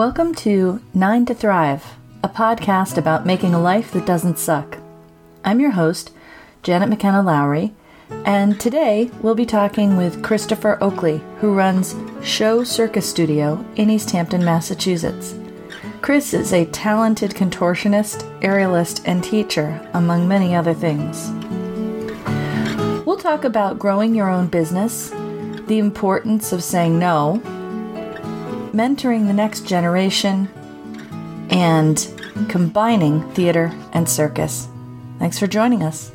Welcome to Nine to Thrive, a podcast about making a life that doesn't suck. I'm your host, Janet McKenna Lowry, and today we'll be talking with Christopher Oakley, who runs Show Circus Studio in Easthampton, Massachusetts. Chris is a talented contortionist, aerialist, and teacher, among many other things. We'll talk about growing your own business, the importance of saying no, mentoring the next generation, and combining theater and circus. Thanks for joining us.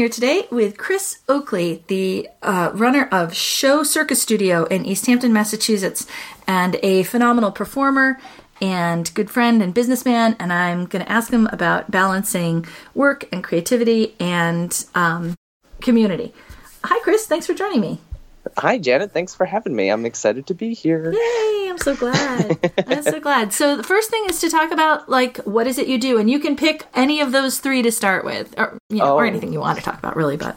Here today with Chris Oakley, the uh, runner of Show Circus Studio in Easthampton, Massachusetts, and a phenomenal performer and good friend and businessman. And I'm going to ask him about balancing work and creativity and um, community. Hi, Chris. Thanks for joining me. Hi, Janet. Thanks for having me. I'm excited to be here. Yay! I'm so glad. I'm so glad. So the first thing is to talk about like what is it you do, and you can pick any of those three to start with, or you know, Oh. or anything you want to talk about, really. But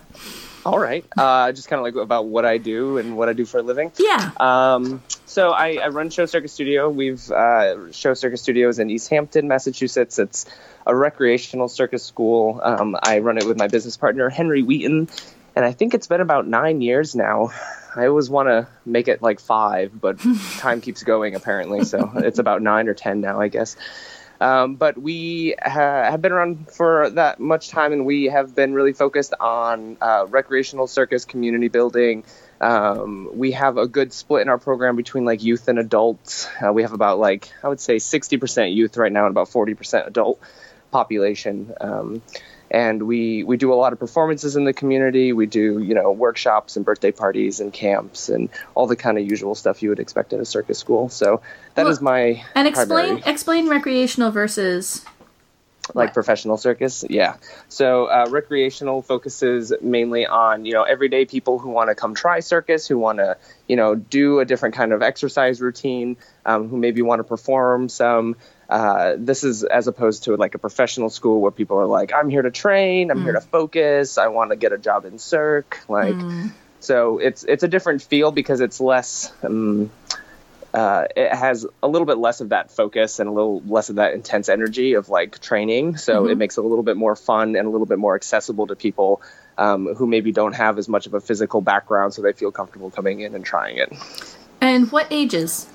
All right. Uh, just kind of like about what I do and what I do for a living. yeah, Um, so I, I run Show Circus Studio. We've uh, Show Circus Studios in Easthampton, Massachusetts. It's a recreational circus school. Um, I run it with my business partner Henry Wheaton, and I think it's been about nine years now. I always want to make it like five, but time keeps going apparently. So it's about nine or ten now, I guess. Um, but we ha- have been around for that much time, and we have been really focused on uh, recreational circus community building. Um, we have a good split in our program between like youth and adults. Uh, we have about like I would say 60% youth right now and about 40% adult population. Um, and we we do a lot of performances in the community. We do you know workshops and birthday parties and camps and all the kind of usual stuff you would expect at a circus school. So that is Well, my and explain primary explain recreational versus like What? professional circus yeah so uh, recreational focuses mainly on you know everyday people who want to come try circus who want to you know do a different kind of exercise routine um, who maybe want to perform some uh, this is as opposed to like a professional school where people are like i'm here to train i'm here to focus i want to get a job in circ like so it's it's a different feel because it's less um, uh, it has a little bit less of that focus and a little less of that intense energy of like training. So it makes it a little bit more fun and a little bit more accessible to people um, who maybe don't have as much of a physical background, so they feel comfortable coming in and trying it. and what ages?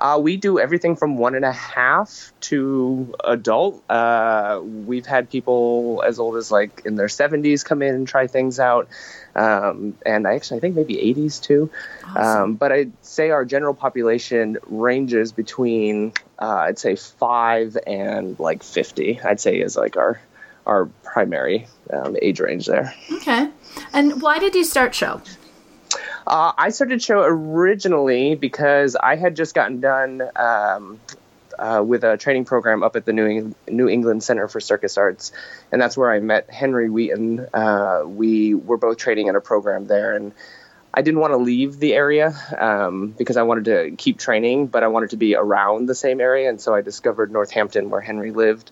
Uh, we do everything from one and a half to adult. Uh, we've had people as old as like in their 70s come in and try things out. Um, and I actually, I think maybe 80s too. Um, but I'd say our general population ranges between, uh, I'd say five and like 50, I'd say is like our, our primary um, age range there. Okay, and why did you start show? Uh, I started show originally because I had just gotten done um, uh, with a training program up at the New, Eng- New England Center for Circus Arts, and that's where I met Henry Wheaton. Uh, we were both training in a program there, and I didn't want to leave the area um, because I wanted to keep training, but I wanted to be around the same area, and so I discovered Northampton, where Henry lived,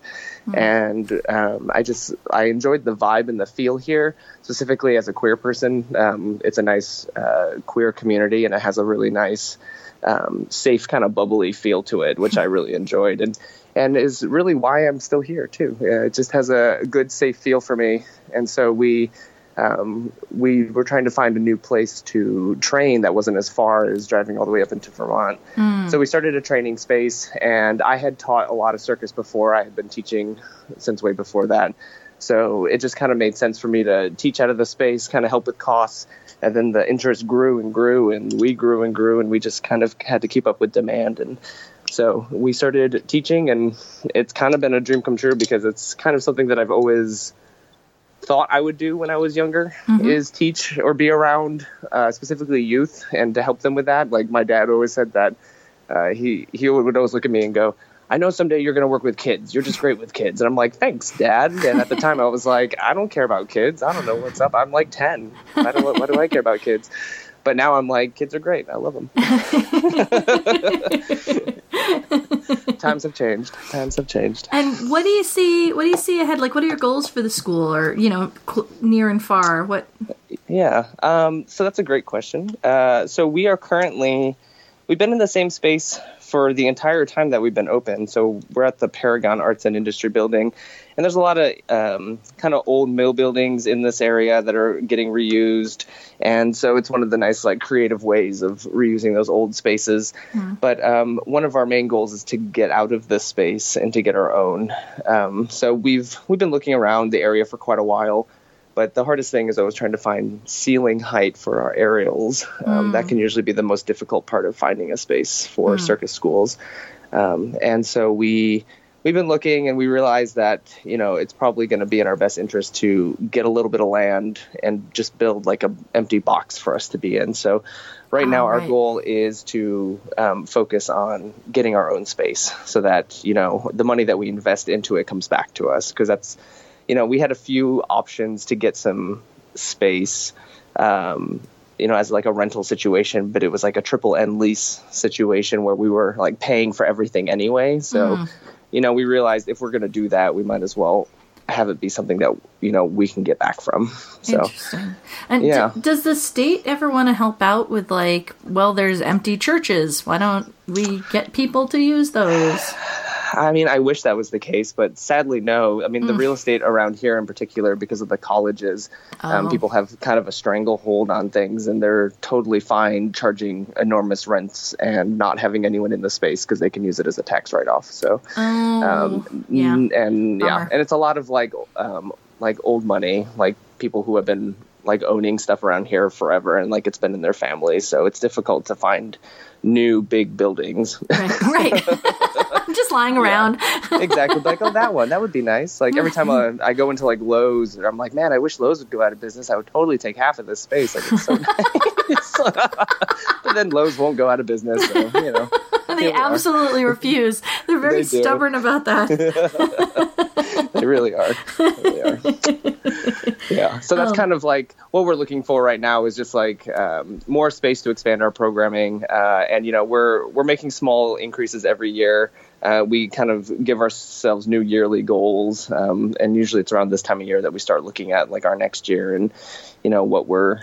and um, I just I enjoyed the vibe and the feel here, specifically as a queer person. Um, it's a nice uh, queer community, and it has a really nice, um, safe kind of bubbly feel to it, which I really enjoyed, and and is really why I'm still here too. Uh, it just has a good, safe feel for me, and so we um, we were trying to find a new place to train that wasn't as far as driving all the way up into Vermont. So we started a training space, and I had taught a lot of circus before. I had been teaching since way before that. So it just kind of made sense for me to teach out of the space, kind of help with costs. And then the interest grew and grew, and we grew and grew, and we just kind of had to keep up with demand. And so we started teaching, and it's kind of been a dream come true because it's kind of something that I've always thought I would do when I was younger is teach or be around uh, specifically youth and to help them with that. Like my dad always said that uh, he he would always look at me and go, I know someday you're going to work with kids. You're just great with kids. And I'm like, thanks, Dad. And at the time, I was like, I don't care about kids. I don't know what's up. I'm like 10. I don't, what, what do I care about kids? But now I'm like, kids are great. I love them. Times have changed. Times have changed. And what do you see? What do you see ahead? Like, what are your goals for the school, or you know, cl- near and far? What? Yeah. Um, so that's a great question. Uh, so we are currently we've been in the same space for the entire time that we've been open. So we're at the Paragon Arts and Industry Building, and there's a lot of um, kind of old mill buildings in this area that are getting reused, and so it's one of the nice like creative ways of reusing those old spaces. Mm. But um, one of our main goals is to get out of this space and to get our own. Um, so we've we've been looking around the area for quite a while. But the hardest thing is always trying to find ceiling height for our aerials. Um, mm. That can usually be the most difficult part of finding a space for mm. circus schools. Um, and so we we've been looking and we realized that you know it's probably going to be in our best interest to get a little bit of land and just build like a empty box for us to be in so right oh, now our goal is to um, focus on getting our own space so that you know the money that we invest into it comes back to us because that's you know, we had a few options to get some space, um, you know, as like a rental situation, but it was like a triple N lease situation where we were like paying for everything anyway. So, mm. you know, we realized if we're going to do that, we might as well have it be something that you know we can get back from. So, Interesting. And yeah. D- does the state ever want to help out with like, well, there's empty churches. Why don't we get people to use those? I mean, I wish that was the case, but sadly, no. I mean, mm. the real estate around here, in particular, because of the colleges, um, oh. um, people have kind of a stranglehold on things, and they're totally fine charging enormous rents and not having anyone in the space because they can use it as a tax write-off. So, oh, um, yeah, and yeah, and it's a lot of like um, like old money, like people who have been like owning stuff around here forever, and like it's been in their family, so it's difficult to find new big buildings. Right. right. Just lying around. Yeah, exactly. Like, oh, that one. That would be nice. Like every time I, I, go into like Lowe's, I'm like, man, I wish Lowe's would go out of business. I would totally take half of this space. Like, it's so nice. but then Lowe's won't go out of business. So, you know. They absolutely refuse. They're very they stubborn about that. they really are. They really are. Yeah. So that's um, kind of like what we're looking for right now is just like um, more space to expand our programming. Uh, and you know we're we're making small increases every year. Uh, we kind of give ourselves new yearly goals, um, and usually it's around this time of year that we start looking at like our next year and you know what we're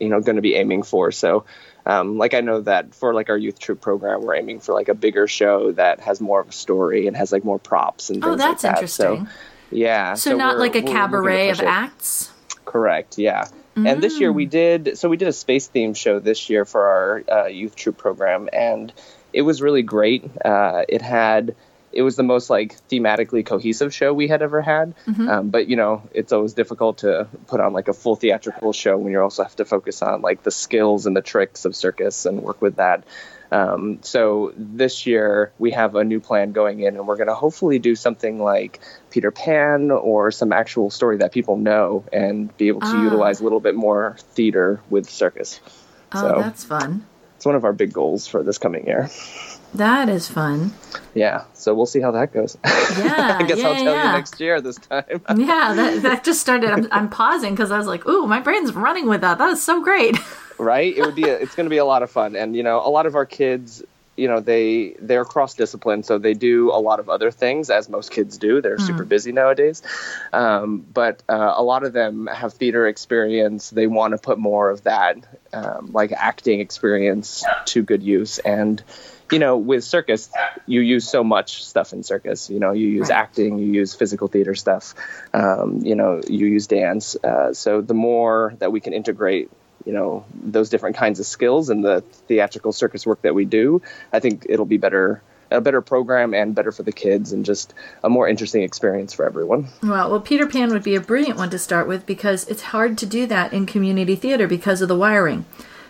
you know going to be aiming for. So. Um, like I know that for like our youth troop program, we're aiming for like a bigger show that has more of a story and has like more props and oh, things oh, that's like that. interesting. So, yeah. So, so not like a cabaret of it. acts. Correct. Yeah. Mm. And this year we mm. did so we did a space theme show this year for our uh, youth troop program, and it was really great. Uh, it had it was the most like thematically cohesive show we had ever had. Mm-hmm. Um, but you know, it's always difficult to put on like a full theatrical show when you also have to focus on like the skills and the tricks of circus and work with that. Um, so this year we have a new plan going in, and we're going to hopefully do something like Peter Pan or some actual story that people know, and be able to ah. utilize a little bit more theater with circus. Oh, so that's fun. It's one of our big goals for this coming year. That is fun. Yeah, so we'll see how that goes. Yeah, I guess yeah, I'll tell yeah. you next year this time. yeah, that, that just started. I'm, I'm pausing because I was like, "Ooh, my brain's running with that. That is so great." right? It would be. A, it's going to be a lot of fun, and you know, a lot of our kids, you know, they they're cross discipline, so they do a lot of other things, as most kids do. They're mm. super busy nowadays, um, but uh, a lot of them have theater experience. They want to put more of that, um, like acting experience, to good use, and you know, with circus, you use so much stuff in circus. You know, you use right. acting, you use physical theater stuff, um, you know, you use dance. Uh, so the more that we can integrate you know those different kinds of skills and the theatrical circus work that we do, I think it'll be better a better program and better for the kids and just a more interesting experience for everyone. Well, well, Peter Pan would be a brilliant one to start with because it's hard to do that in community theater because of the wiring.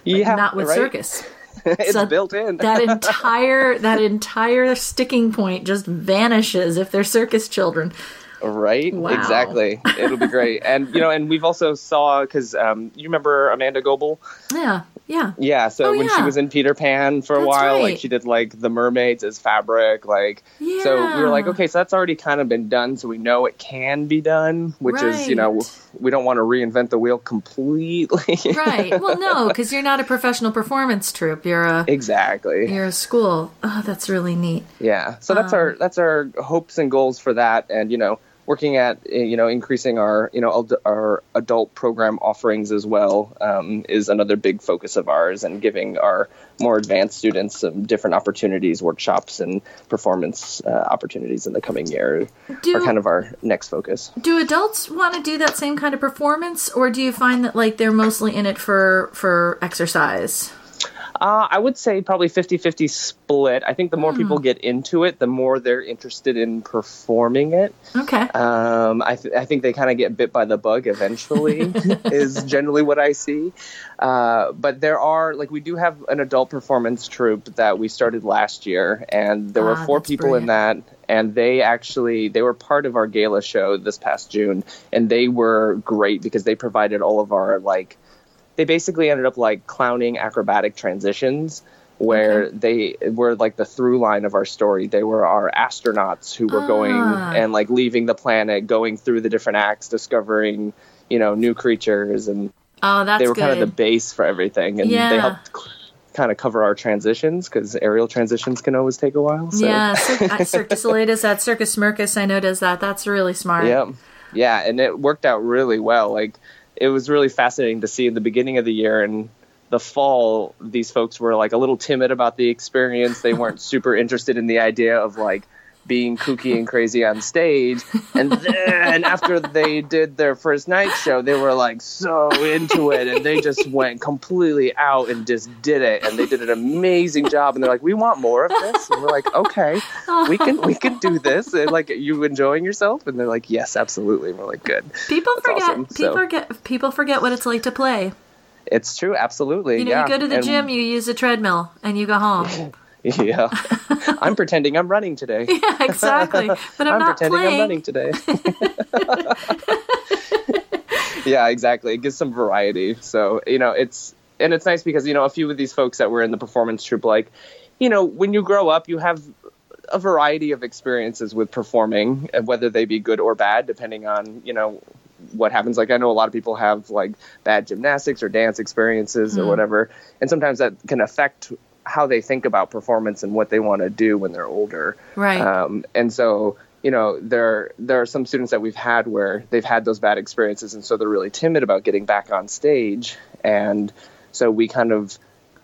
Yeah, not with right? circus. it's so built in. that entire that entire sticking point just vanishes if they're circus children. Right. Wow. Exactly. It'll be great. And you know, and we've also saw because um, you remember Amanda Goebel. Yeah. Yeah. Yeah, so Oh, when she was in Peter Pan for a That's while, right. like she did like the mermaids as fabric, like so we were like, okay, so that's already kind of been done, so we know it can be done, which is you know we don't want to reinvent the wheel completely. Right. Well, no, because you're not a professional performance troupe. You're a exactly. you're a school. Oh, that's really neat. Yeah. So that's Um, our that's our hopes and goals for that, and you know working at uh, you know increasing our you know our adult program offerings as well um, is another big focus of ours, and giving our more advanced students some different opportunities, workshops, and performance uh, opportunities in the coming year Do are kind of our next focus. do adults want to do that same kind of performance, or do you find that like they're mostly in it for for exercise? Uh, I would say probably 50 50 split. I think the more people get into it, the more they're interested in performing it. Okay. Um, I, th- I think they kind of get bit by the bug eventually, is generally what I see. Uh, but there are, like, we do have an adult performance troupe that we started last year, and there were Ah, four that's people in that, and they actually they were part of our gala show this past June, and they were great because they provided all of our like, they basically ended up like clowning acrobatic transitions. Where they were like the through line of our story. They were our astronauts who were going Ah. and like leaving the planet, going through the different acts, discovering, you know, new creatures, and Oh, that's they were good. kind of the base for everything, and Yeah. they helped kind of cover our transitions because aerial transitions can always take a while. So. Yeah, Cir- uh, Cirque du Soleil. Circus Smirkus, I know, does that. That's really smart. Yeah, yeah, and it worked out really well. Like it was really fascinating to see in the beginning of the year and the fall. These folks were like a little timid about the experience. They weren't super interested in the idea of like being kooky and crazy on stage. And then after they did their first night show, they were like so into it and they just went completely out and just did it. And they did an amazing job. And they're like, we want more of this. And we're like, okay, we can, we can do this. And like, you enjoying yourself? And they're like, yes, absolutely. And we're like, good. People That's forget. awesome. People So- forget. People forget what it's like to play. It's true. Absolutely. You know, yeah. you go to the And- gym, you use a treadmill, and you go home. Yeah. I'm pretending I'm running today. yeah, exactly. But I'm, I'm not pretending playing. I'm running today. yeah, exactly. It gives some variety. So, you know, it's and it's nice because, you know, a few of these folks that were in the performance troupe like, you know, when you grow up, you have a variety of experiences with performing, whether they be good or bad, depending on, you know, what happens. Like I know a lot of people have like bad gymnastics or dance experiences or mm. whatever, and sometimes that can affect how they think about performance and what they want to do when they're older. Right. Um, and so, you know, there there are some students that we've had where they've had those bad experiences, and so they're really timid about getting back on stage. And so we kind of,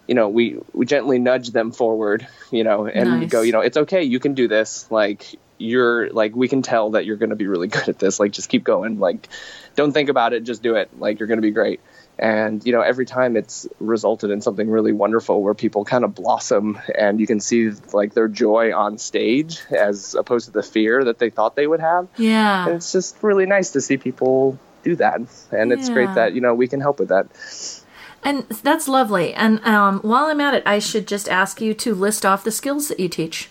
you know, we we gently nudge them forward, you know, and Nice. go, you know, it's okay, you can do this. Like you're like we can tell that you're going to be really good at this. Like just keep going. Like don't think about it, just do it. Like you're going to be great. And you know, every time it's resulted in something really wonderful where people kind of blossom and you can see like their joy on stage as opposed to the fear that they thought they would have. And yeah. it's just really nice to see people do that. And it's Yeah. great that, you know, we can help with that. And that's lovely. And um, while I'm at it, I should just ask you to list off the skills that you teach.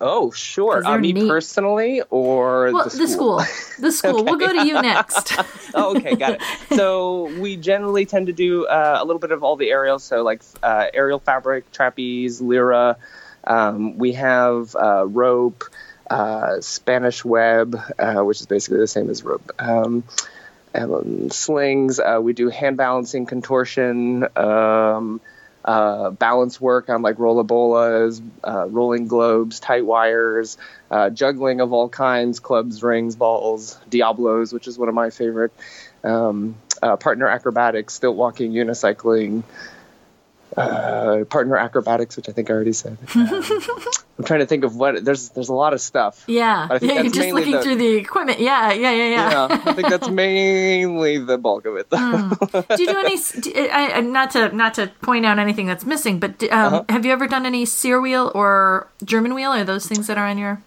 Oh, sure. Uh, me neat. personally or Well, the school? The school. We'll go to you next. oh, okay, got it. So we generally tend to do uh, a little bit of all the aerials, so like uh, aerial fabric, trapeze, lyra. Um, we have uh, rope, uh, Spanish web, uh, which is basically the same as rope. Um, and slings. Uh, we do hand balancing, contortion, um, uh, balance work on like rollabolas, uh, rolling globes, tight wires, uh, juggling of all kinds, clubs, rings, balls, diablos, which is one of my favorite. Um, uh, partner acrobatics, stilt walking, unicycling, uh, partner acrobatics, which I think I already said. Um, I'm trying to think of what there's. There's a lot of stuff. Yeah. I think yeah you're just looking the- through the equipment. Yeah, yeah, yeah, yeah. Yeah, I think that's mainly the bulk of it. Though. do you do any? do- I, not to not to point out anything that's missing, but um, Uh-huh. have you ever done any Cyr wheel or German wheel? Are those things that are on your?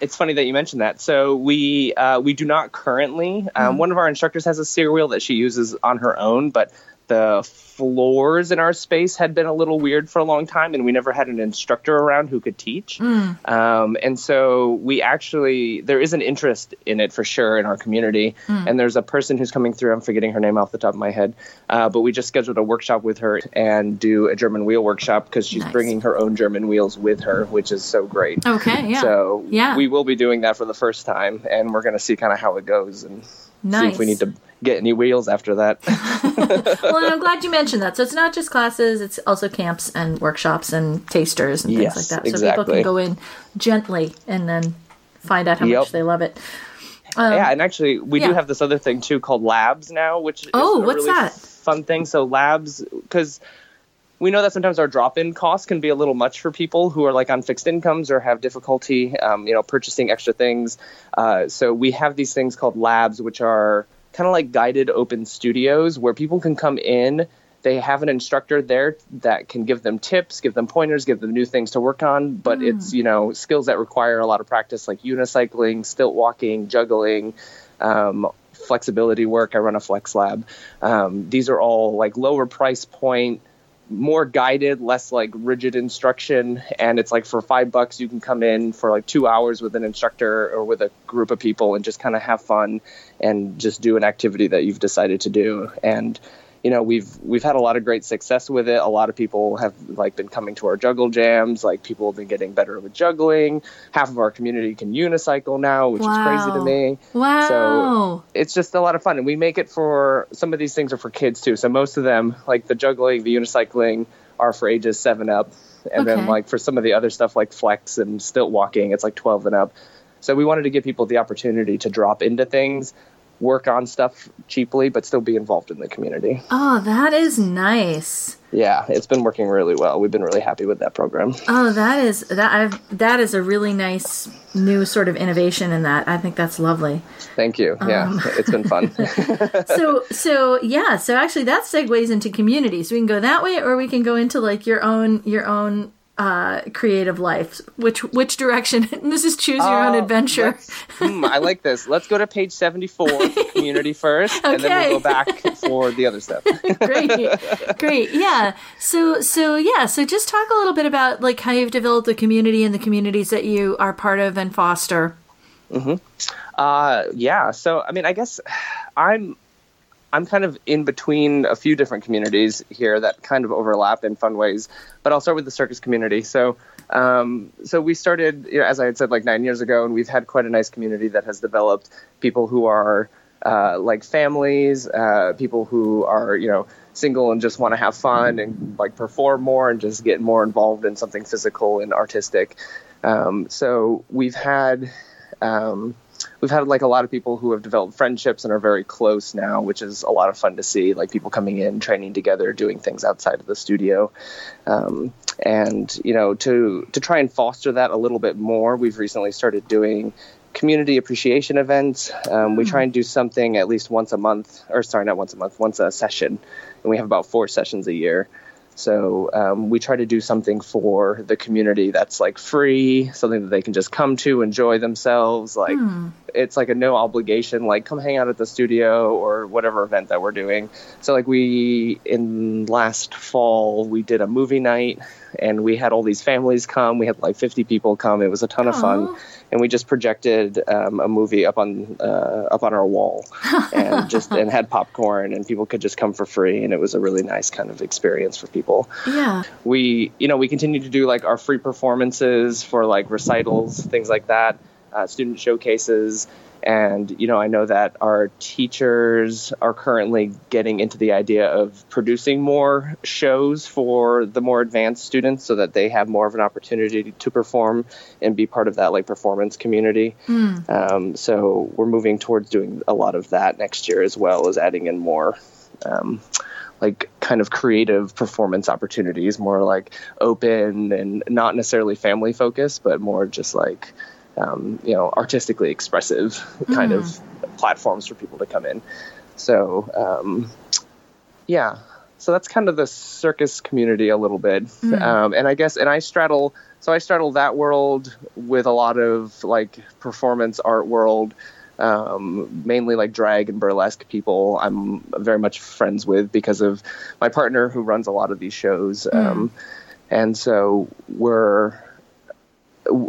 it's funny that you mentioned that. So we uh, we do not currently. Um, One of our instructors has a Cyr wheel that she uses on her own, but the floors in our space had been a little weird for a long time, and we never had an instructor around who could teach. Mm. Um, and so we actually, there is an interest in it for sure in our community. Mm. And there's a person who's coming through, I'm forgetting her name off the top of my head, uh, but we just scheduled a workshop with her and do a German wheel workshop because she's Nice. bringing her own German wheels with her, which is so great. Okay, yeah. So Yeah. we will be doing that for the first time, and we're going to see kind of how it goes and see if we need to get any wheels after that. well, I'm glad you mentioned that. So it's not just classes; it's also camps and workshops and tasters and things Yes, like that. So people can go in gently and then find out how Yep. much they love it. Um, yeah, and actually, we yeah. do have this other thing too called labs now, which is Oh, a what's really that? fun thing. So labs, because we know that sometimes our drop-in costs can be a little much for people who are like on fixed incomes or have difficulty, um, you know, purchasing extra things. Uh, so we have these things called labs, which are kind of like guided open studios where people can come in. They have an instructor there that can give them tips, give them pointers, give them new things to work on. But it's you know skills that require a lot of practice, like unicycling, stilt walking, juggling, um, flexibility work. I run a flex lab. Um, these are all like lower price point, more guided, less like rigid instruction. And it's like for five bucks, you can come in for like two hours with an instructor or with a group of people and just kind of have fun and just do an activity that you've decided to do. And you know we've we've had a lot of great success with it. A lot of people have like been coming to our juggle jams. Like people have been getting better with juggling. Half of our community can unicycle now which is crazy to me. Wow. so it's just a lot of fun. And we make it for some of these things are for kids too. So most of them like the juggling the unicycling are for ages 7 up. And Okay. then like for some of the other stuff like flex and stilt walking it's like 12 and up. So we wanted to give people the opportunity to drop into things work on stuff cheaply but still be involved in the community oh, that is nice. yeah it's been working really well we've been really happy with that program Oh, that is that I've, that is a really nice new sort of innovation in that. I think that's lovely. thank you yeah Um. it's been fun so so yeah so actually that segues into community so we can go that way or we can go into like your own your own uh creative life. Which which direction? This is choose your own Oh, adventure. hmm, I like this. Let's go to page 74 for community first, okay. and then we'll go back for the other stuff. great. Great. Yeah. So so yeah. So just talk a little bit about like how you've developed the community and the communities that you are part of and foster. Uh, yeah. So, I mean, I guess I'm I'm kind of in between a few different communities here that kind of overlap in fun ways. But I'll start with the circus community. So, um, so we started, you know, as I had said, like nine years ago, and we've had quite a nice community that has developed people who are uh, like families, uh, people who are, you know, single and just want to have fun and like perform more and just get more involved in something physical and artistic. Um, so we've had um, we've had like a lot of people who have developed friendships and are very close now, which is a lot of fun to see. Like people coming in, training together, doing things outside of the studio, um, and you know to to try and foster that a little bit more. We've recently started doing community appreciation events. Um, we try and do something at least once a month, or sorry, not once a month, once a session, and we have about four sessions a year. So um, we try to do something for the community that's like free, something that they can just come to, enjoy themselves. Like it's like a no obligation, like come hang out at the studio or whatever event that we're doing. So like we in last fall we did a movie night and we had all these families come. We had like 50 people come. It was a ton of fun, and we just projected um, a movie up on uh, up on our wall, and just and had popcorn, and people could just come for free, and it was a really nice kind of experience for people. Yeah. We you know we continue to do like our free performances for like recitals things like that uh, student showcases. And you know i know that our teachers are currently getting into the idea of producing more shows for the more advanced students so that they have more of an opportunity to perform and be part of that like performance community. Um, so we're moving towards doing a lot of that next year as well as adding in more um, like kind of creative performance opportunities, more like open and not necessarily family focused, but more just like um, you know artistically expressive kind of platforms for people to come in. So um, yeah, so that's kind of the circus community a little bit, um, and I guess and I straddle so I straddle that world with a lot of like performance art world. um, mainly like drag and burlesque people. I'm very much friends with because of my partner who runs a lot of these shows, Mm. um, and so we're.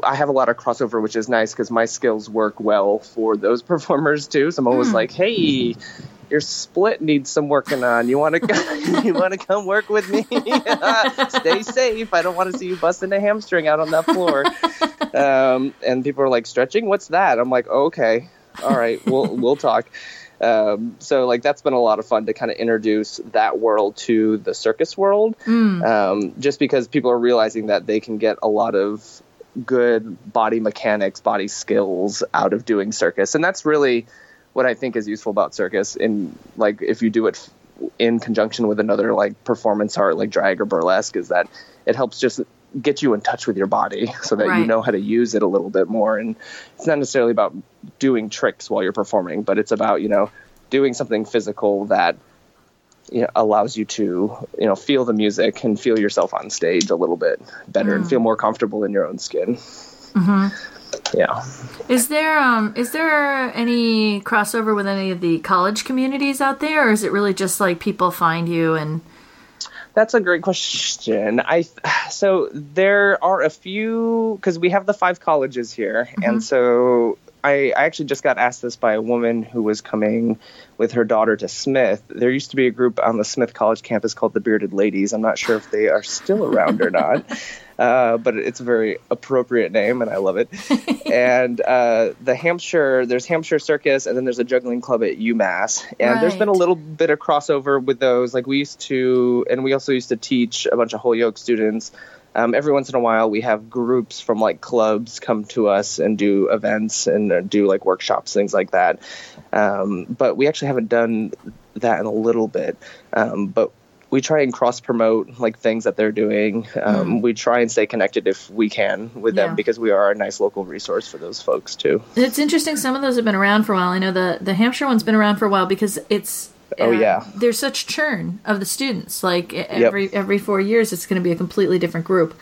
I have a lot of crossover, which is nice because my skills work well for those performers too. So I'm always Mm. like, "Hey, your split needs some working on. You want to you want to come work with me? Stay safe. I don't want to see you busting a hamstring out on that floor." um, and people are like, "Stretching? What's that?" I'm like, oh, "Okay, all right, we'll we'll talk." Um, so like that's been a lot of fun to kind of introduce that world to the circus world, Mm. um, just because people are realizing that they can get a lot of good body mechanics, body skills out of doing circus, and that's really what I think is useful about circus. In like if you do it f- in conjunction with another like performance art like drag or burlesque, is that it helps just get you in touch with your body so that you know how to use it a little bit more. And it's not necessarily about doing tricks while you're performing, but it's about you know doing something physical that you know, allows you to you know feel the music and feel yourself on stage a little bit better and mm. feel more comfortable in your own skin. Mm-hmm. Yeah. Is there um is there any crossover with any of the college communities out there, or is it really just like people find you and That's a great question. I so there are a few because we have the five colleges here, and mm-hmm. so I, I actually just got asked this by a woman who was coming with her daughter to Smith. There used to be a group on the Smith College campus called the Bearded Ladies. I'm not sure if they are still around or not, uh, but it's a very appropriate name, and I love it. and uh, the Hampshire, there's Hampshire Circus, and then there's a juggling club at UMass, and there's been a little bit of crossover with those. Like we used to, and we also used to teach a bunch of Holyoke students. Um, every once in a while, we have groups from like clubs come to us and do events and uh, do like workshops, things like that. Um, but we actually haven't done that in a little bit. Um, but we try and cross promote like things that they're doing. Um, We try and stay connected if we can with Yeah. them because we are a nice local resource for those folks too. It's interesting. Some of those have been around for a while. I know the the Hampshire one's been around for a while because it's. Oh, yeah. there's such churn of the students. Like every every four years, it's going to be a completely different group.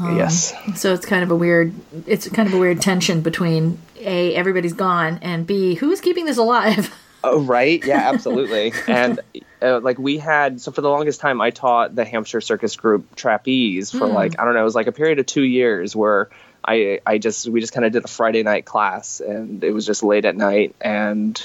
yes. So it's kind of a weird. It's kind of a weird tension between a everybody's gone and b who's keeping this alive. Oh, right. Yeah, absolutely. and uh, like we had, so for the longest time, I taught the Hampshire Circus Group trapeze for like I don't know, it was like a period of two years where I I just we just kind of did a Friday night class, and it was just late at night, and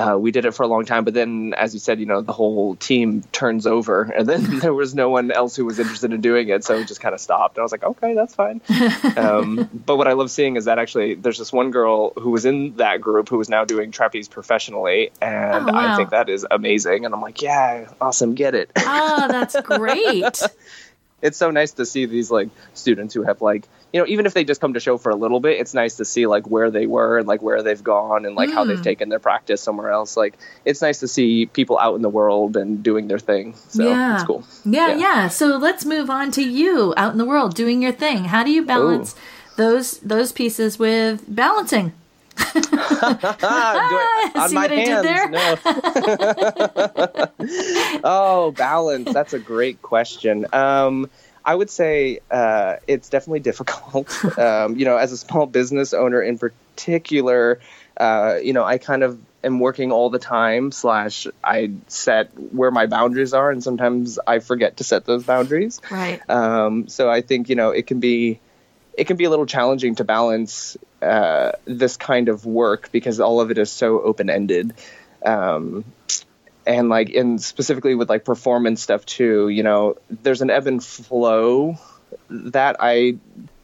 uh, we did it for a long time. But then, as you said, you know, the whole team turns over, and then there was no one else who was interested in doing it, so it just kind of stopped. And I was like, okay, that's fine. um, but what I love seeing is that actually there's this one girl who was in that group who is now doing trapeze professionally, and Oh, wow. I think that is amazing. And I'm like, yeah, awesome, get it. Ah, that's great. it's so nice to see these like students who have like you know even if they just come to show for a little bit it's nice to see like where they were and like where they've gone and like how Mm. they've taken their practice somewhere else like it's nice to see people out in the world and doing their thing so yeah. it's cool Yeah, yeah, Yeah. So let's move on to you out in the world doing your thing. How do you balance those those pieces with balancing? Do it on See my what I did hands. No. oh, balance. That's a great question. Um, I would say uh, it's definitely difficult. um, you know, as a small business owner in particular, uh, you know, I kind of am working all the time. Slash, I set where my boundaries are, and sometimes I forget to set those boundaries. Right. Um, so I think you know it can be it can be a little challenging to balance uh, this kind of work because all of it is so open ended. Um, and like in specifically with like performance stuff too, you know, there's an ebb and flow that I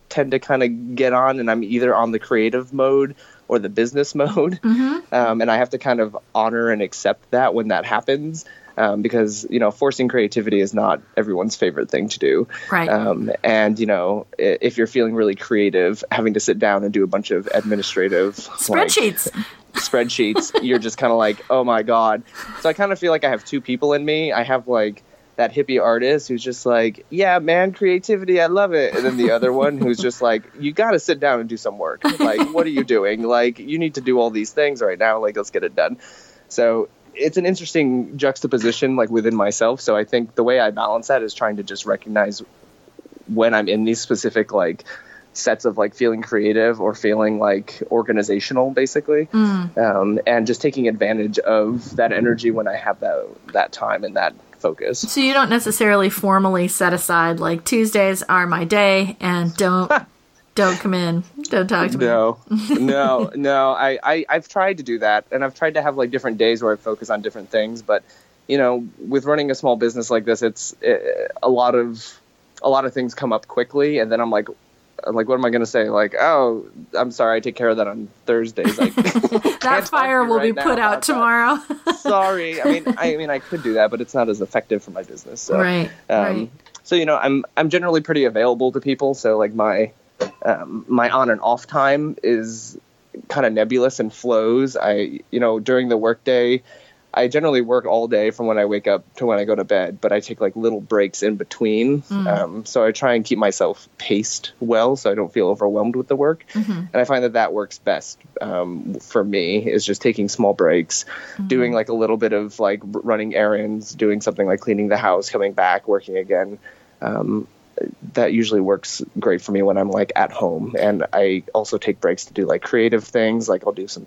tend to kind of get on, and I'm either on the creative mode or the business mode, um, and I have to kind of honor and accept that when that happens. Um, because you know, forcing creativity is not everyone's favorite thing to do. Right. Um, and you know, if you're feeling really creative, having to sit down and do a bunch of administrative like, Spreadsheets. Spreadsheets, you're just kind of like, oh my god. So I kind of feel like I have two people in me. I have like that hippie artist who's just like, yeah, man, creativity, I love it. And then the other one who's just like, you got to sit down and do some work. Like, what are you doing? Like, you need to do all these things right now. Like, let's get it done. So it's an interesting juxtaposition, like within myself. So I think the way I balance that is trying to just recognize when I'm in these specific like sets of like feeling creative or feeling like organizational basically Mm. um, and just taking advantage of that energy when i have that that time and that focus So you don't necessarily formally set aside like Tuesdays are my day and don't don't come in, don't talk to me. no no no I, I i've tried to do that and i've tried to have like different days where i focus on different things but you know with running a small business like this it's uh a lot of a lot of things come up quickly and then i'm like I'm like what am i going to say like oh i'm sorry i take care of that on thursdays like That fire will right be put out tomorrow. sorry i mean i mean i could do that but it's not as effective for my business so right. um, right. so you know i'm i'm generally pretty available to people so like my um, my on and off time is kind of nebulous and flows i you know during the workday i generally work all day from when i wake up to when i go to bed but i take like little breaks in between. Um, so i try and keep myself paced well so i don't feel overwhelmed with the work. And i find that that works best um, for me is just taking small breaks doing like a little bit of like running errands doing something like cleaning the house coming back working again. Um, that usually works great for me when i'm like at home. And i also take breaks to do like creative things like i'll do some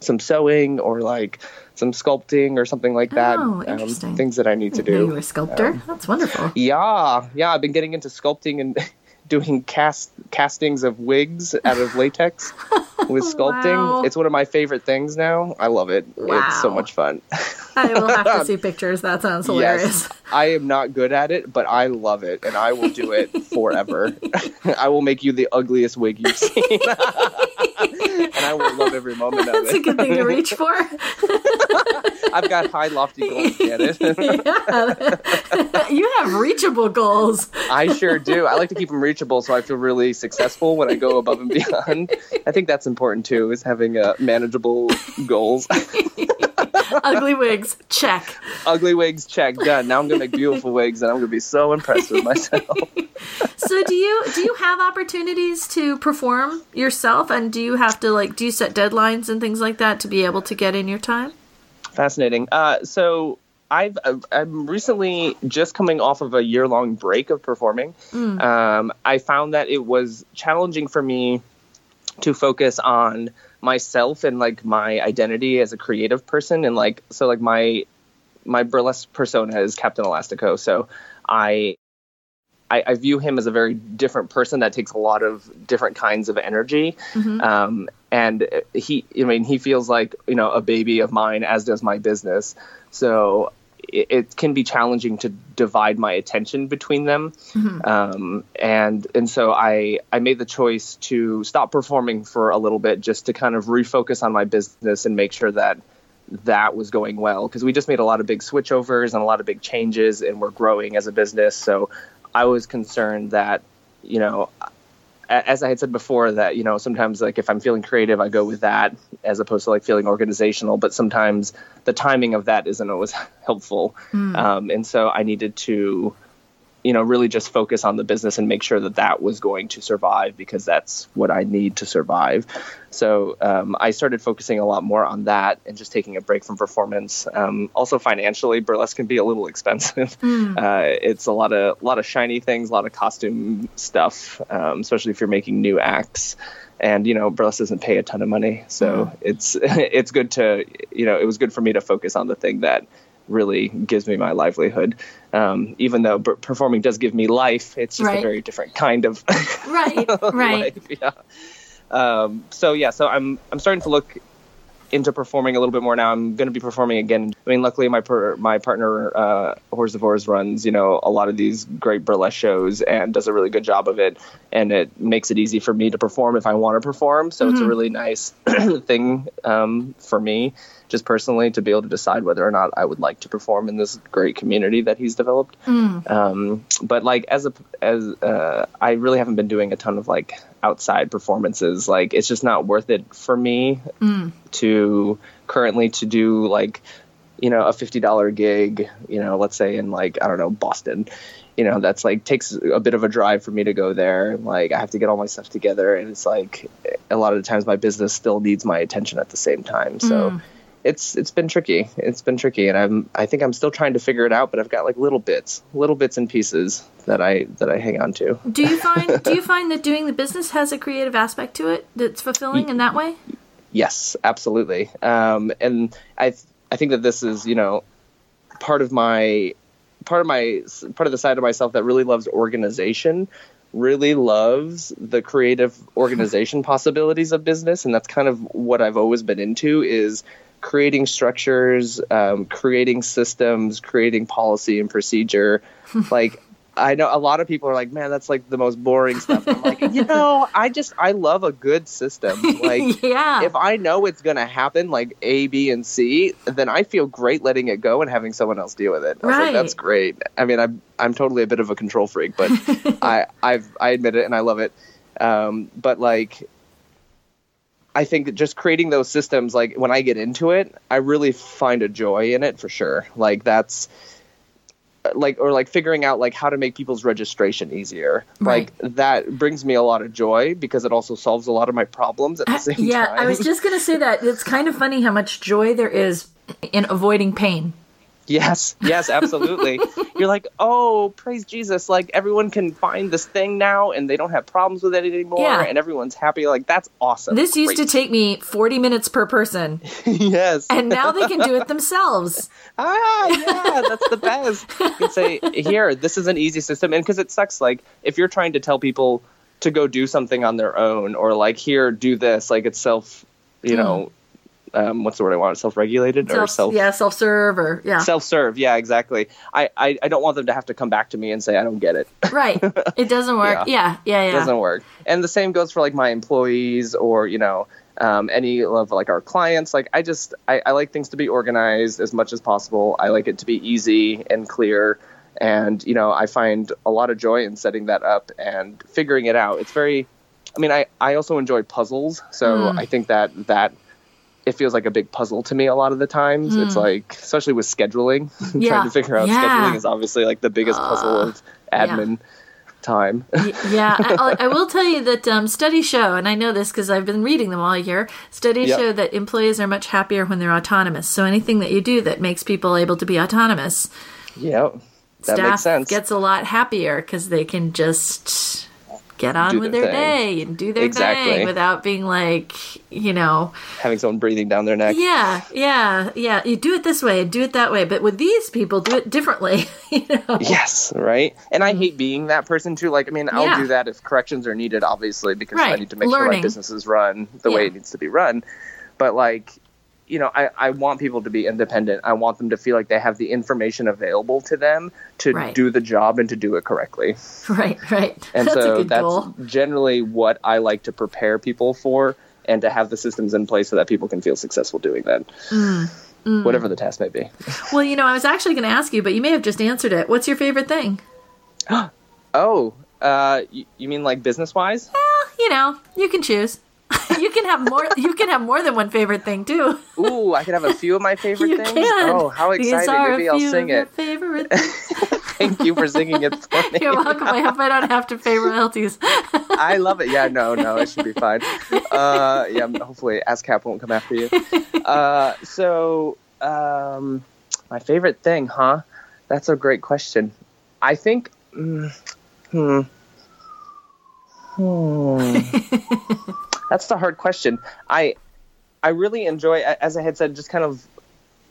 some sewing or like some sculpting or something like that Oh, um, interesting. things that i need to do you were a sculptor. That's wonderful. yeah, yeah, I've been getting into sculpting and doing cast castings of wigs out of latex with sculpting. Wow. It's one of my favorite things now. I love it. It's so much fun. I will have to see pictures. That sounds hilarious. yes, I am not good at it, but I love it, and I will do it forever. I will make you the ugliest wig you've seen, and I will love every moment of it. That's a good thing to reach for. I've got high lofty goals, Janet. yeah. you have reachable goals. I sure do. I like to keep them reachable so I feel really successful when I go above and beyond. I think that's important too, is having uh, manageable goals. Ugly wigs, check. Ugly wigs, check, done. Now I'm gonna make beautiful wigs, and I'm gonna be so impressed with myself. So do you do you have opportunities to perform yourself and do you have to like do you set deadlines and things like that to be able to get in your time? Fascinating. Uh, so I've I'm recently just coming off of a year long break of performing. Um, I found that it was challenging for me to focus on myself and like my identity as a creative person and like so like my my burlesque persona is Captain Elastico. So I, I I view him as a very different person that takes a lot of different kinds of energy. Um, and he, I mean, he feels like you know a baby of mine, as does my business. So it, it can be challenging to divide my attention between them. Um, and and so I I made the choice to stop performing for a little bit just to kind of refocus on my business and make sure that that was going well. Because we just made a lot of big switchovers and a lot of big changes and we're growing as a business. So i was concerned that you know as i had said before that you know sometimes like if i'm feeling creative i go with that as opposed to like feeling organizational but sometimes the timing of that isn't always helpful. Um, and so i needed to you know really just focus on the business and make sure that that was going to survive because that's what i need to survive. So um, i started focusing a lot more on that and just taking a break from performance. Um, also financially burlesque can be a little expensive. Uh, it's a lot of a lot of shiny things a lot of costume stuff um, especially if you're making new acts. And you know burlesque doesn't pay a ton of money. So it's it's good to you know it was good for me to focus on the thing that really gives me my livelihood. Um, even though b- performing does give me life, it's just Right. a very different kind of Right, right. life. Yeah. Um, so yeah, so I'm I'm starting to look into performing a little bit more now. I'm going to be performing again. I mean, luckily my per, my partner uh, Horse of Horrors runs you know a lot of these great burlesque shows and does a really good job of it, and it makes it easy for me to perform if I want to perform. So it's a really nice thing um, for me, just personally, to be able to decide whether or not I would like to perform in this great community that he's developed. Um, but like as a as uh, I really haven't been doing a ton of like outside performances. Like it's just not worth it for me mm. to currently to do like you know a fifty dollar gig. You know, let's say in like I don't know Boston. You know, that's like takes a bit of a drive for me to go there. Like I have to get all my stuff together, and it's like a lot of the times my business still needs my attention at the same time. So mm. It's it's been tricky. It's been tricky, and I'm I think I'm still trying to figure it out. But I've got like little bits, little bits and pieces that I that I hang on to. Do you find do you find that doing the business has a creative aspect to it that's fulfilling in that way? Yes, absolutely. Um, and I I think that this is you know part of my part of my part of the side of myself that really loves organization really loves the creative organization possibilities of business and that's kind of what i've always been into is creating structures um, creating systems creating policy and procedure like I know a lot of people are like, man, that's like the most boring stuff. I'm like, you know, I just I love a good system. Like, yeah. if I know it's gonna happen, like A, B, and C, then I feel great letting it go and having someone else deal with it. I was Right. like, that's great. I mean, I'm I'm totally a bit of a control freak, but I I've I admit it and I love it. Um, but like. I think that just creating those systems, like when I get into it, I really find a joy in it for sure. Like that's, like or like figuring out like how to make people's registration easier Right. like that brings me a lot of joy because it also solves a lot of my problems at the same yeah, time yeah I was just going to say that. It's kind of funny how much joy there is in avoiding pain. yes yes absolutely you're like oh praise jesus. Like everyone can find this thing now and they don't have problems with it anymore Yeah. and everyone's happy. Like that's awesome. This used to take me 40 minutes per person, yes. And now they can do it themselves. ah yeah that's the best. You can say here this is an easy system. And because it sucks like if you're trying to tell people to go do something on their own or like here do this like it's self you know um, what's the word i want self-regulated or Self, self yeah, self serve or, yeah. self-serve yeah exactly I, I i don't want them to have to come back to me and say i don't get it right. It doesn't work. Yeah, yeah, yeah. It doesn't work. And the same goes for like my employees or you know um, any of like our clients. Like I just I, I like things to be organized as much as possible. I like it to be easy and clear. And you know I find a lot of joy in setting that up and figuring it out. It's very. I mean I I also enjoy puzzles, so Mm. I think that that. It feels like a big puzzle to me a lot of the times. It's like, especially with scheduling, Mm. Yeah. trying to figure out Yeah. scheduling is obviously like the biggest puzzle of yeah. admin time. Yeah, I, I will tell you that um, studies show, and I know this because I've been reading them all year. Studies Yep. show that employees are much happier when they're autonomous. So anything that you do that makes people able to be autonomous, Yeah, that staff makes sense. gets a lot happier because they can just get on Do with their their day and do their Exactly. thing without being like, you know, Having someone breathing down their neck. yeah, yeah, yeah. You do it this way and do it that way, but with these people, do it differently. You know, Yes, right. And I mm-hmm. hate being that person too. Like, I mean, I'll Yeah. do that if corrections are needed, obviously, because I need to make sure my business is run the way it needs to be run. But like, you know, I, I want people to be independent. I want them to feel like they have the information available to them to Right. do the job and to do it correctly. right, right. And that's so that's goal. generally what I like to prepare people for and to have the systems in place so that people can feel successful doing that. Mm, Whatever the task may be. Well, you know, I was actually going to ask you, but you may have just answered it. What's your favorite thing? Oh, uh, you, you mean like business wise? Well, you know, you can choose. you can have more. You can have more than one favorite thing too. Ooh, I can have a few of my favorite You things. can. Oh, how exciting! Maybe I'll sing it. Favorite. Thank you for singing it for me. You're welcome. I hope I don't have to pay royalties. I love it. Yeah, no, no, it should be fine. Uh, yeah, hopefully ASCAP won't come after you. Uh, so, um, my favorite thing, huh? That's a great question. I think, mm, hmm, hmm. That's the hard question. I, I really enjoy, as I had said, just kind of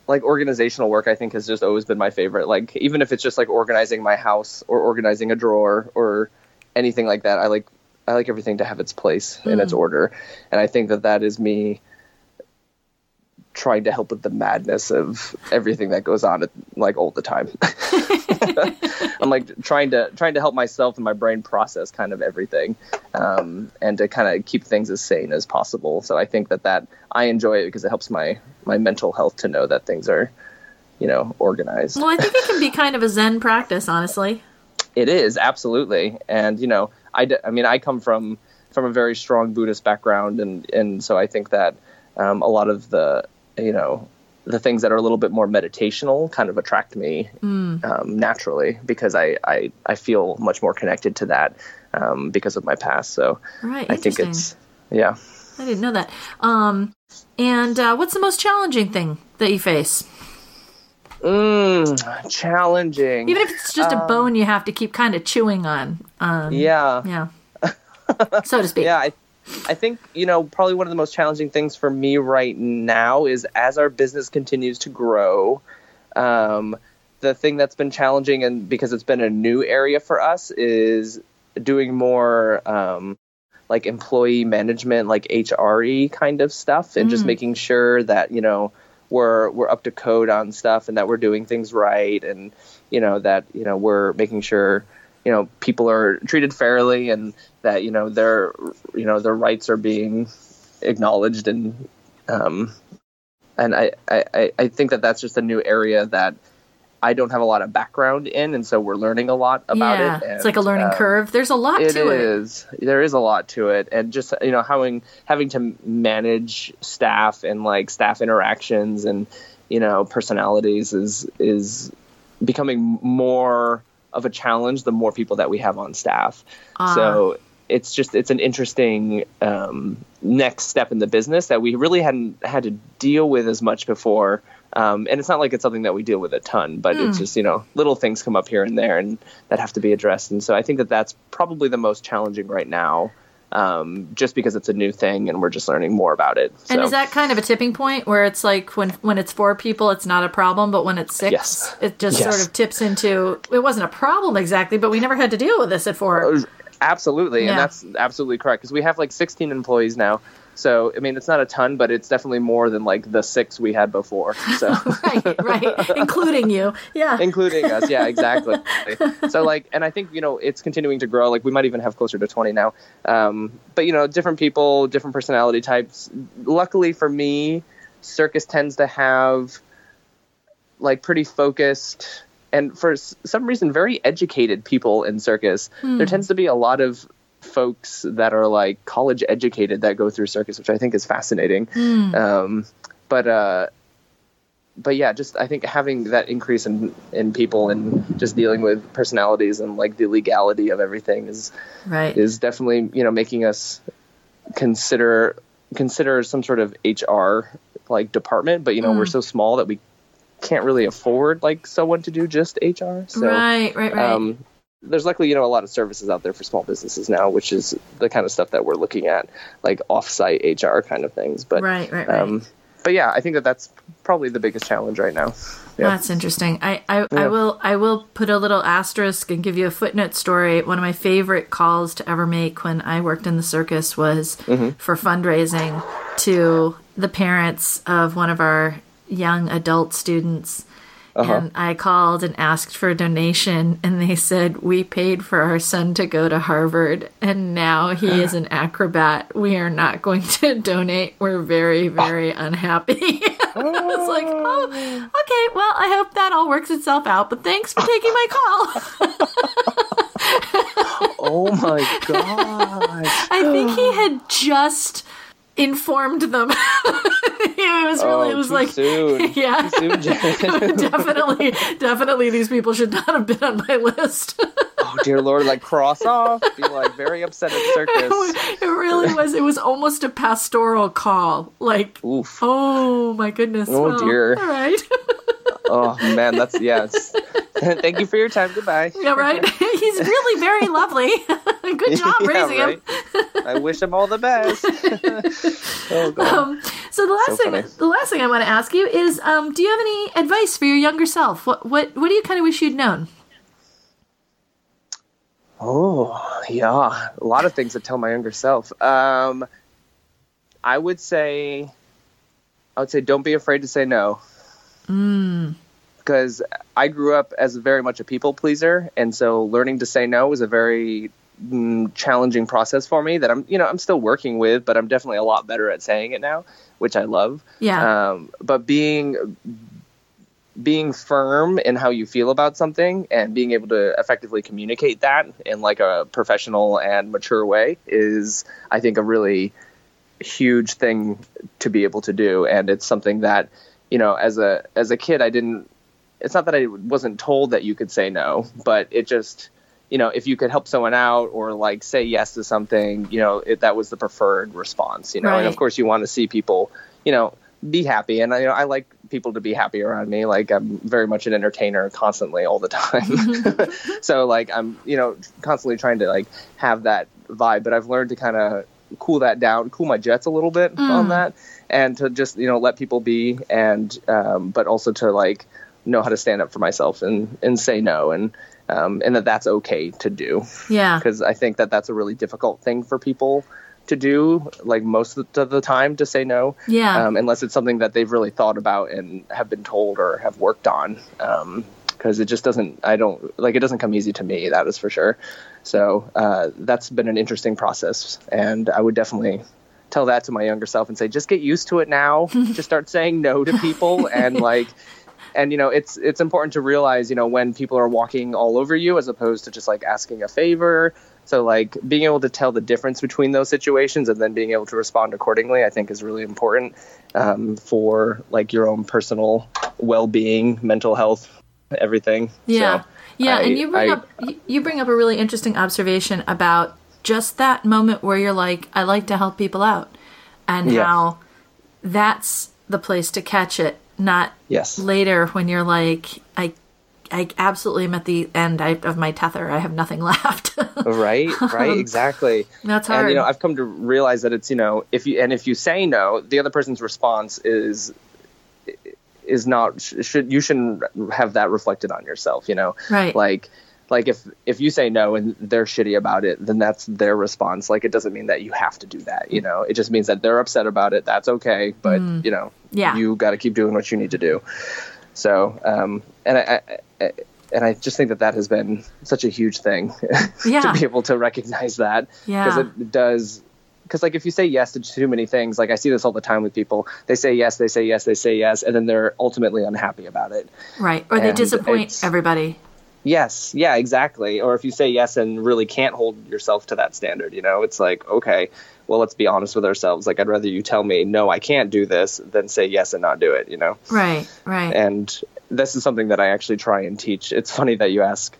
like organizational work. I think has just always been my favorite. Like even if it's just like organizing my house or organizing a drawer or anything like that, I like I like everything to have its place in its hmm. order, and I think that that is me trying to help with the madness of everything that goes on at, like all the time. I'm like trying to trying to help myself and my brain process kind of everything, um, and to kind of keep things as sane as possible. So I think that that I enjoy it because it helps my my mental health to know that things are, you know, organized. well, I think it can be kind of a Zen practice, honestly. It is absolutely, and you know, I, d- I mean, I come from from a very strong Buddhist background, and and so I think that um, a lot of the you know the things that are a little bit more meditational kind of attract me um, naturally because I, I I feel much more connected to that um, because of my past. So Right. I think it's yeah. I didn't know that. Um, And uh, what's the most challenging thing that you face? Mm, challenging. Even if it's just a Um, bone you have to keep kind of chewing on. Um, yeah. Yeah. so to speak. Yeah, I, I think you know probably one of the most challenging things for me right now is as our business continues to grow. Um, the thing that's been challenging, and because it's been a new area for us, is doing more um, like employee management, like HRE kind of stuff, and just making sure that you know we're we're up to code on stuff, and that we're doing things right, and you know that you know we're making sure you know people are treated fairly, and that you know their you know their rights are being acknowledged, and um, and I, I I- think that that's just a new area that. I don't have a lot of background in, and so we're learning a lot about it. yeah. it. it's like a learning uh, curve. There's a lot it to it. is. There is a lot to it, and just you know having having to manage staff and like staff interactions and you know personalities is is becoming more of a challenge the more people that we have on staff. Ah. So it's just it's an interesting um, next step in the business that we really hadn't had to deal with as much before. Um, and it's not like it's something that we deal with a ton, but Hmm. it's just you know little things come up here and there and that have to be addressed. And so I think that that's probably the most challenging right now, um, just because it's a new thing and we're just learning more about it. And is that kind of a tipping point where it's like when when it's four people, it's not a problem, but when it's six, Yes. it just Yes. sort of tips into it wasn't a problem exactly, but we never had to deal with this at four. Absolutely, Yeah. and that's absolutely correct because we have like 16 employees now. So I mean, it's not a ton, but it's definitely more than like the six we had before. So. right, right, including you. Yeah. including us yeah exactly so like and i think you know it's continuing to grow like we might even have closer to 20 now um, but you know different people different personality types luckily for me circus tends to have like pretty focused and for s- some reason very educated people in circus there tends to be a lot of folks that are like college educated that go through circus which i think is fascinating um, but uh but yeah, just I think having that increase in in people and just dealing with personalities and like the legality of everything is Right. is definitely you know making us consider consider some sort of HR like department. But you know we're so small that we can't really afford like someone to do just HR. So right, right, right. um, there's luckily you know a lot of services out there for small businesses now, which is the kind of stuff that we're looking at, like offsite HR kind of things. But right, right, right. um, but yeah, I think that that's probably the biggest challenge right now. Yeah. That's interesting. I, I, I will I will put a little asterisk and give you a footnote story. One of my favorite calls to ever make when I worked in the circus was Mm-hmm. for fundraising to the parents of one of our young adult students. Uh-huh. And I called and asked for a donation, and they said, We paid for our son to go to Harvard, and now he is an acrobat. We are not going to donate. We're very, very unhappy. I was like, Oh, okay. Well, I hope that all works itself out, but thanks for taking my call. oh my god! I think he had just informed them. it was really, oh, it was like, soon. yeah. Soon, definitely, definitely, these people should not have been on my list. Oh dear lord! Like cross off. Be like very upset at circus. it really was. It was almost a pastoral call. Like, Oof. oh my goodness. Oh, well, dear. All right. Oh man, that's yes. Thank you for your time. Goodbye. yeah, right. He's really very lovely. Good job Yeah, raising him. I wish him all the best. oh god. Um, so the last So thing, funny. the last thing I want to ask you is, um, do you have any advice for your younger self? What, what, what do you kind of wish you'd known? Oh, yeah. A lot of things to tell my younger self. Um, I would say, I would say, don't be afraid to say no. Because I grew up as very much a people pleaser, and so learning to say no was a very mm, challenging process for me. That I'm, you know, I'm still working with, but I'm definitely a lot better at saying it now, which I love. Yeah. Um, but being being firm in how you feel about something and being able to effectively communicate that in like a professional and mature way is i think a really huge thing to be able to do. And it's something that you know as a as a kid i didn't it's not that i wasn't told that you could say no but it just you know if you could help someone out or like say yes to something you know it, that was the preferred response you know? And of course you want to see people you know, be happy. And you know, I like people to be happy around me. Like I'm very much an entertainer constantly all the time. so like I'm, you know, constantly trying to like have that vibe, but I've learned to kind of cool that down, cool my jets a little bit mm. on that and to just, you know, let people be and um, but also to like know how to stand up for myself and and say no and um, and that that's okay to do. Yeah. Because I think that that's a really difficult thing for people to do, like most of the time, to say no. Yeah. Um, unless it's something that they've really thought about and have been told or have worked on. Because um, it just doesn't, I don't, like, it doesn't come easy to me, that is for sure. So uh, that's been an interesting process. And I would definitely tell that to my younger self and say, just get used to it now. just start saying no to people and, like, and you know it's it's important to realize you know when people are walking all over you as opposed to just like asking a favor so like being able to tell the difference between those situations and then being able to respond accordingly i think is really important um, for like your own personal well-being mental health everything yeah so yeah I, and you bring I, up you bring up a really interesting observation about just that moment where you're like i like to help people out and yeah. how that's the place to catch it not yes. later when you're like, I I absolutely am at the end of my tether. I have nothing left. right, right, um, exactly. That's hard. And you know, I've come to realize that it's you know, if you and if you say no, the other person's response is is not should you shouldn't have that reflected on yourself. You know, right? Like like if if you say no and they're shitty about it then that's their response like it doesn't mean that you have to do that you know it just means that they're upset about it that's okay but mm. you know yeah. you got to keep doing what you need to do so um and I, I, and I just think that that has been such a huge thing yeah. to be able to recognize that because yeah. it does because like if you say yes to too many things like i see this all the time with people they say yes they say yes they say yes and then they're ultimately unhappy about it right or they disappoint everybody Yes, yeah, exactly. Or if you say yes and really can't hold yourself to that standard, you know, it's like, okay, well, let's be honest with ourselves. Like, I'd rather you tell me, no, I can't do this than say yes and not do it, you know? Right, right. And this is something that I actually try and teach. It's funny that you ask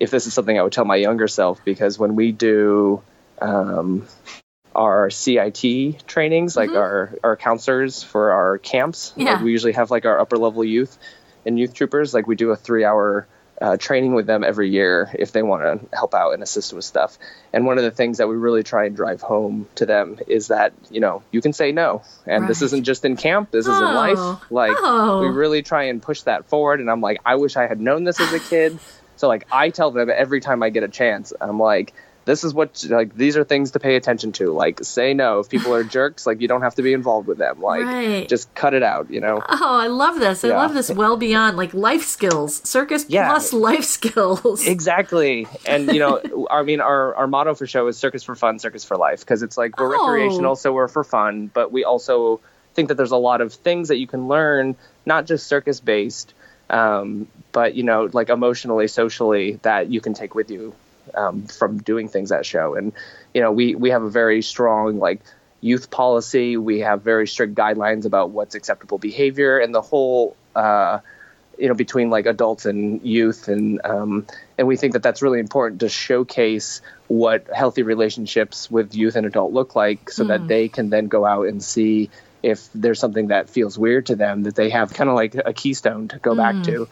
if this is something I would tell my younger self because when we do um, our CIT trainings, like mm-hmm. our, our counselors for our camps, yeah. like we usually have like our upper level youth and youth troupers, like we do a three hour uh, training with them every year if they want to help out and assist with stuff. And one of the things that we really try and drive home to them is that you know you can say no, and right. this isn't just in camp. This oh. is in life. Like oh. we really try and push that forward. And I'm like, I wish I had known this as a kid. So like I tell them every time I get a chance, I'm like, this is what like these are things to pay attention to. Like say no if people are jerks. Like you don't have to be involved with them. Like right. just cut it out. You know. Oh, I love this. I yeah. love this. Well beyond like life skills, circus yeah. plus life skills. Exactly. And you know, I mean, our our motto for show is circus for fun, circus for life, because it's like we're oh. recreational, so we're for fun, but we also think that there's a lot of things that you can learn, not just circus based. Um, but you know, like emotionally, socially, that you can take with you um, from doing things at show. And you know, we we have a very strong like youth policy. We have very strict guidelines about what's acceptable behavior, and the whole. Uh, you know, between like adults and youth, and um, and we think that that's really important to showcase what healthy relationships with youth and adult look like, so mm. that they can then go out and see if there's something that feels weird to them that they have kind of like a keystone to go mm. back to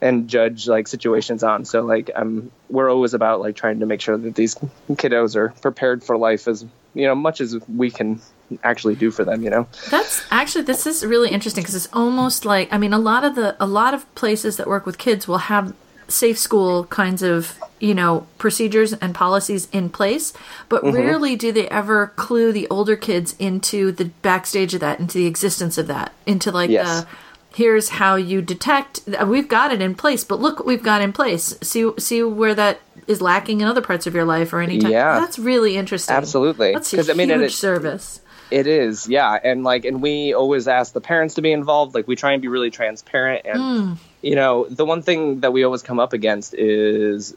and judge like situations on. So like I'm we're always about like trying to make sure that these kiddos are prepared for life as you know much as we can actually do for them you know that's actually this is really interesting because it's almost like i mean a lot of the a lot of places that work with kids will have safe school kinds of you know procedures and policies in place but mm-hmm. rarely do they ever clue the older kids into the backstage of that into the existence of that into like yes. the here's how you detect we've got it in place but look what we've got in place. See see where that is lacking in other parts of your life or anytime yeah. That's really interesting. Absolutely. That's a huge I mean, it, service. It is yeah. And like and we always ask the parents to be involved. Like we try and be really transparent and mm. you know the one thing that we always come up against is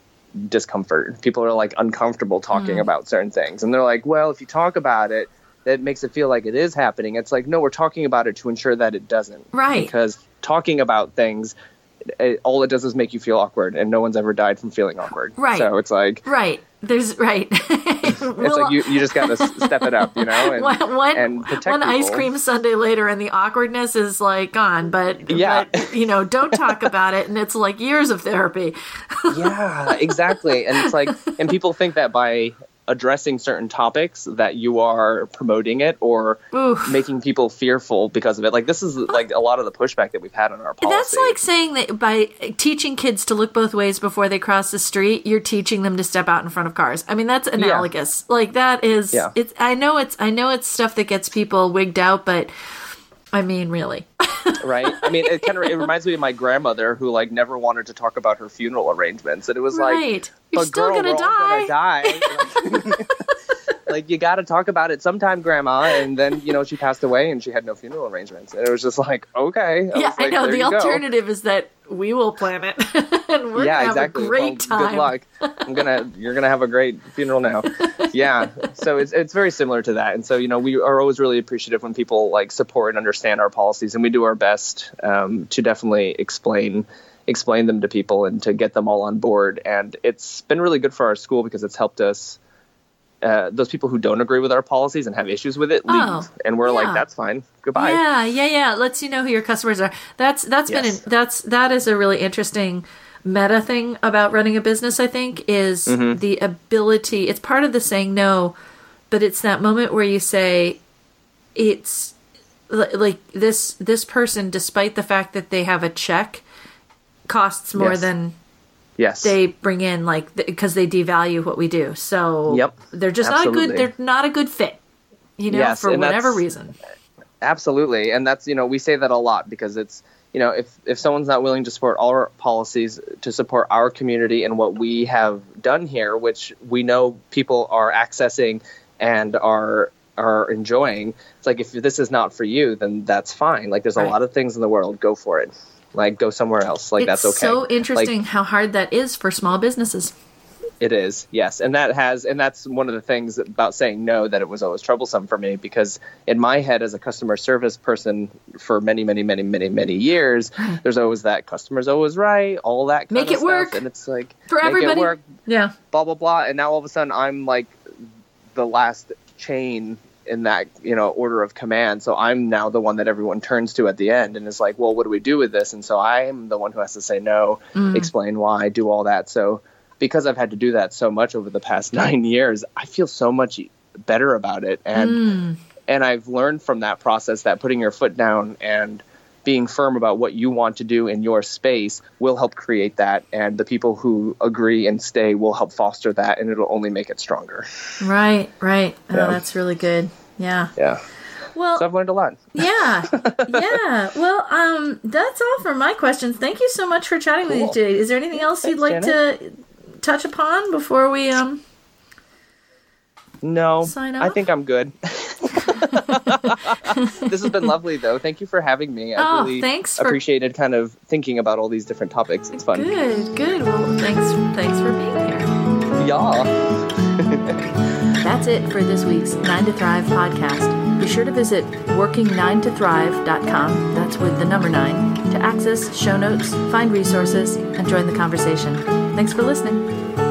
discomfort. People are like uncomfortable talking mm. about certain things. And they're like well if you talk about it that makes it feel like it is happening. It's like, no, we're talking about it to ensure that it doesn't. Right. Because talking about things, it, all it does is make you feel awkward, and no one's ever died from feeling awkward. Right. So it's like, right. There's right. it's like you, you just got to step it up, you know, and, one, one, and protect one people. ice cream sundae later, and the awkwardness is like gone. But Yeah. but, you know, don't talk about it, and it's like years of therapy. yeah, exactly. And it's like, and people think that by addressing certain topics that you are promoting it or Oof. making people fearful because of it. Like this is like a lot of the pushback that we've had on our policy. That's like saying that by teaching kids to look both ways before they cross the street, you're teaching them to step out in front of cars. I mean, that's analogous. Like that is Yeah. it's I know it's I know it's stuff that gets people wigged out, but I mean, really. Right? I mean, it kind of it reminds me of my grandmother who like never wanted to talk about her funeral arrangements, and it was like, Right. You're "But still girl, gonna we're all gonna die. Like, like, you got to talk about it sometime, Grandma. And then you know she passed away, and she had no funeral arrangements, and it was just like, okay, yeah, was I know. The you go. alternative is that we will plan it and we're yeah, gonna have exactly. a great well, time. Good luck. I'm gonna you're gonna have a great funeral now. yeah. So it's it's very similar to that. And so, you know, we are always really appreciative when people like support and understand our policies and we do our best um, to definitely explain explain them to people and to get them all on board. And it's been really good for our school because it's helped us uh, those people who don't agree with our policies and have issues with it leave, Oh, and we're yeah. like, "That's fine, goodbye." Yeah, yeah, yeah. Let's you know who your customers are. That's that's Yes. been that's that is a really interesting meta thing about running a business. I think is Mm-hmm. the ability. It's part of the saying no, but it's that moment where you say, it's like this this person, despite the fact that they have a check, costs more Yes. than Yes. they bring in like because they devalue what we do. So Yep. they're just not a good. They're not a good fit. You know, Yes, for whatever reason. Absolutely, and that's you know we say that a lot because it's you know if if someone's not willing to support our policies to support our community and what we have done here, which we know people are accessing and are are enjoying, it's like if this is not for you, then that's fine. Like there's a lot of things in the world, go for it. Like go somewhere else. Like it's that's okay. It's so Like, interesting how hard that is for small businesses. it is, yes, and that has, and that's one of the things about saying no that it was always troublesome for me because in my head as a customer service person for many, many, many, many, many years, there's always that customer's always right, all that kind Make it stuff, work and it's like For make everybody. it work, Yeah. blah blah blah, and now all of a sudden I'm like the last chain in that you know order of command so i'm now the one that everyone turns to at the end and is like well what do we do with this and so i'm the one who has to say no Mm. explain why do all that so because i've had to do that so much over the past nine years i feel so much better about it and Mm. and i've learned from that process that putting your foot down and being firm about what you want to do in your space will help create that and the people who agree and stay will help foster that and it'll only make it stronger Right, right. Oh, Yeah. that's really good. Yeah. yeah Well, so i've learned a lot yeah. Yeah. Well, um that's all for my questions. Thank you so much for chatting with Cool. you today. Is there anything else you'd like Thanks, to touch upon before we um no Sign i think i'm good this has been lovely though thank you for having me i Oh, really thanks for- appreciated kind of thinking about all these different topics it's fun Good, good. Well, thanks thanks for being here. Y'all. That's it for this week's 9 to Thrive podcast. Be sure to visit working9tothrive.com, that's with the number 9, to access show notes, find resources, and join the conversation. Thanks for listening.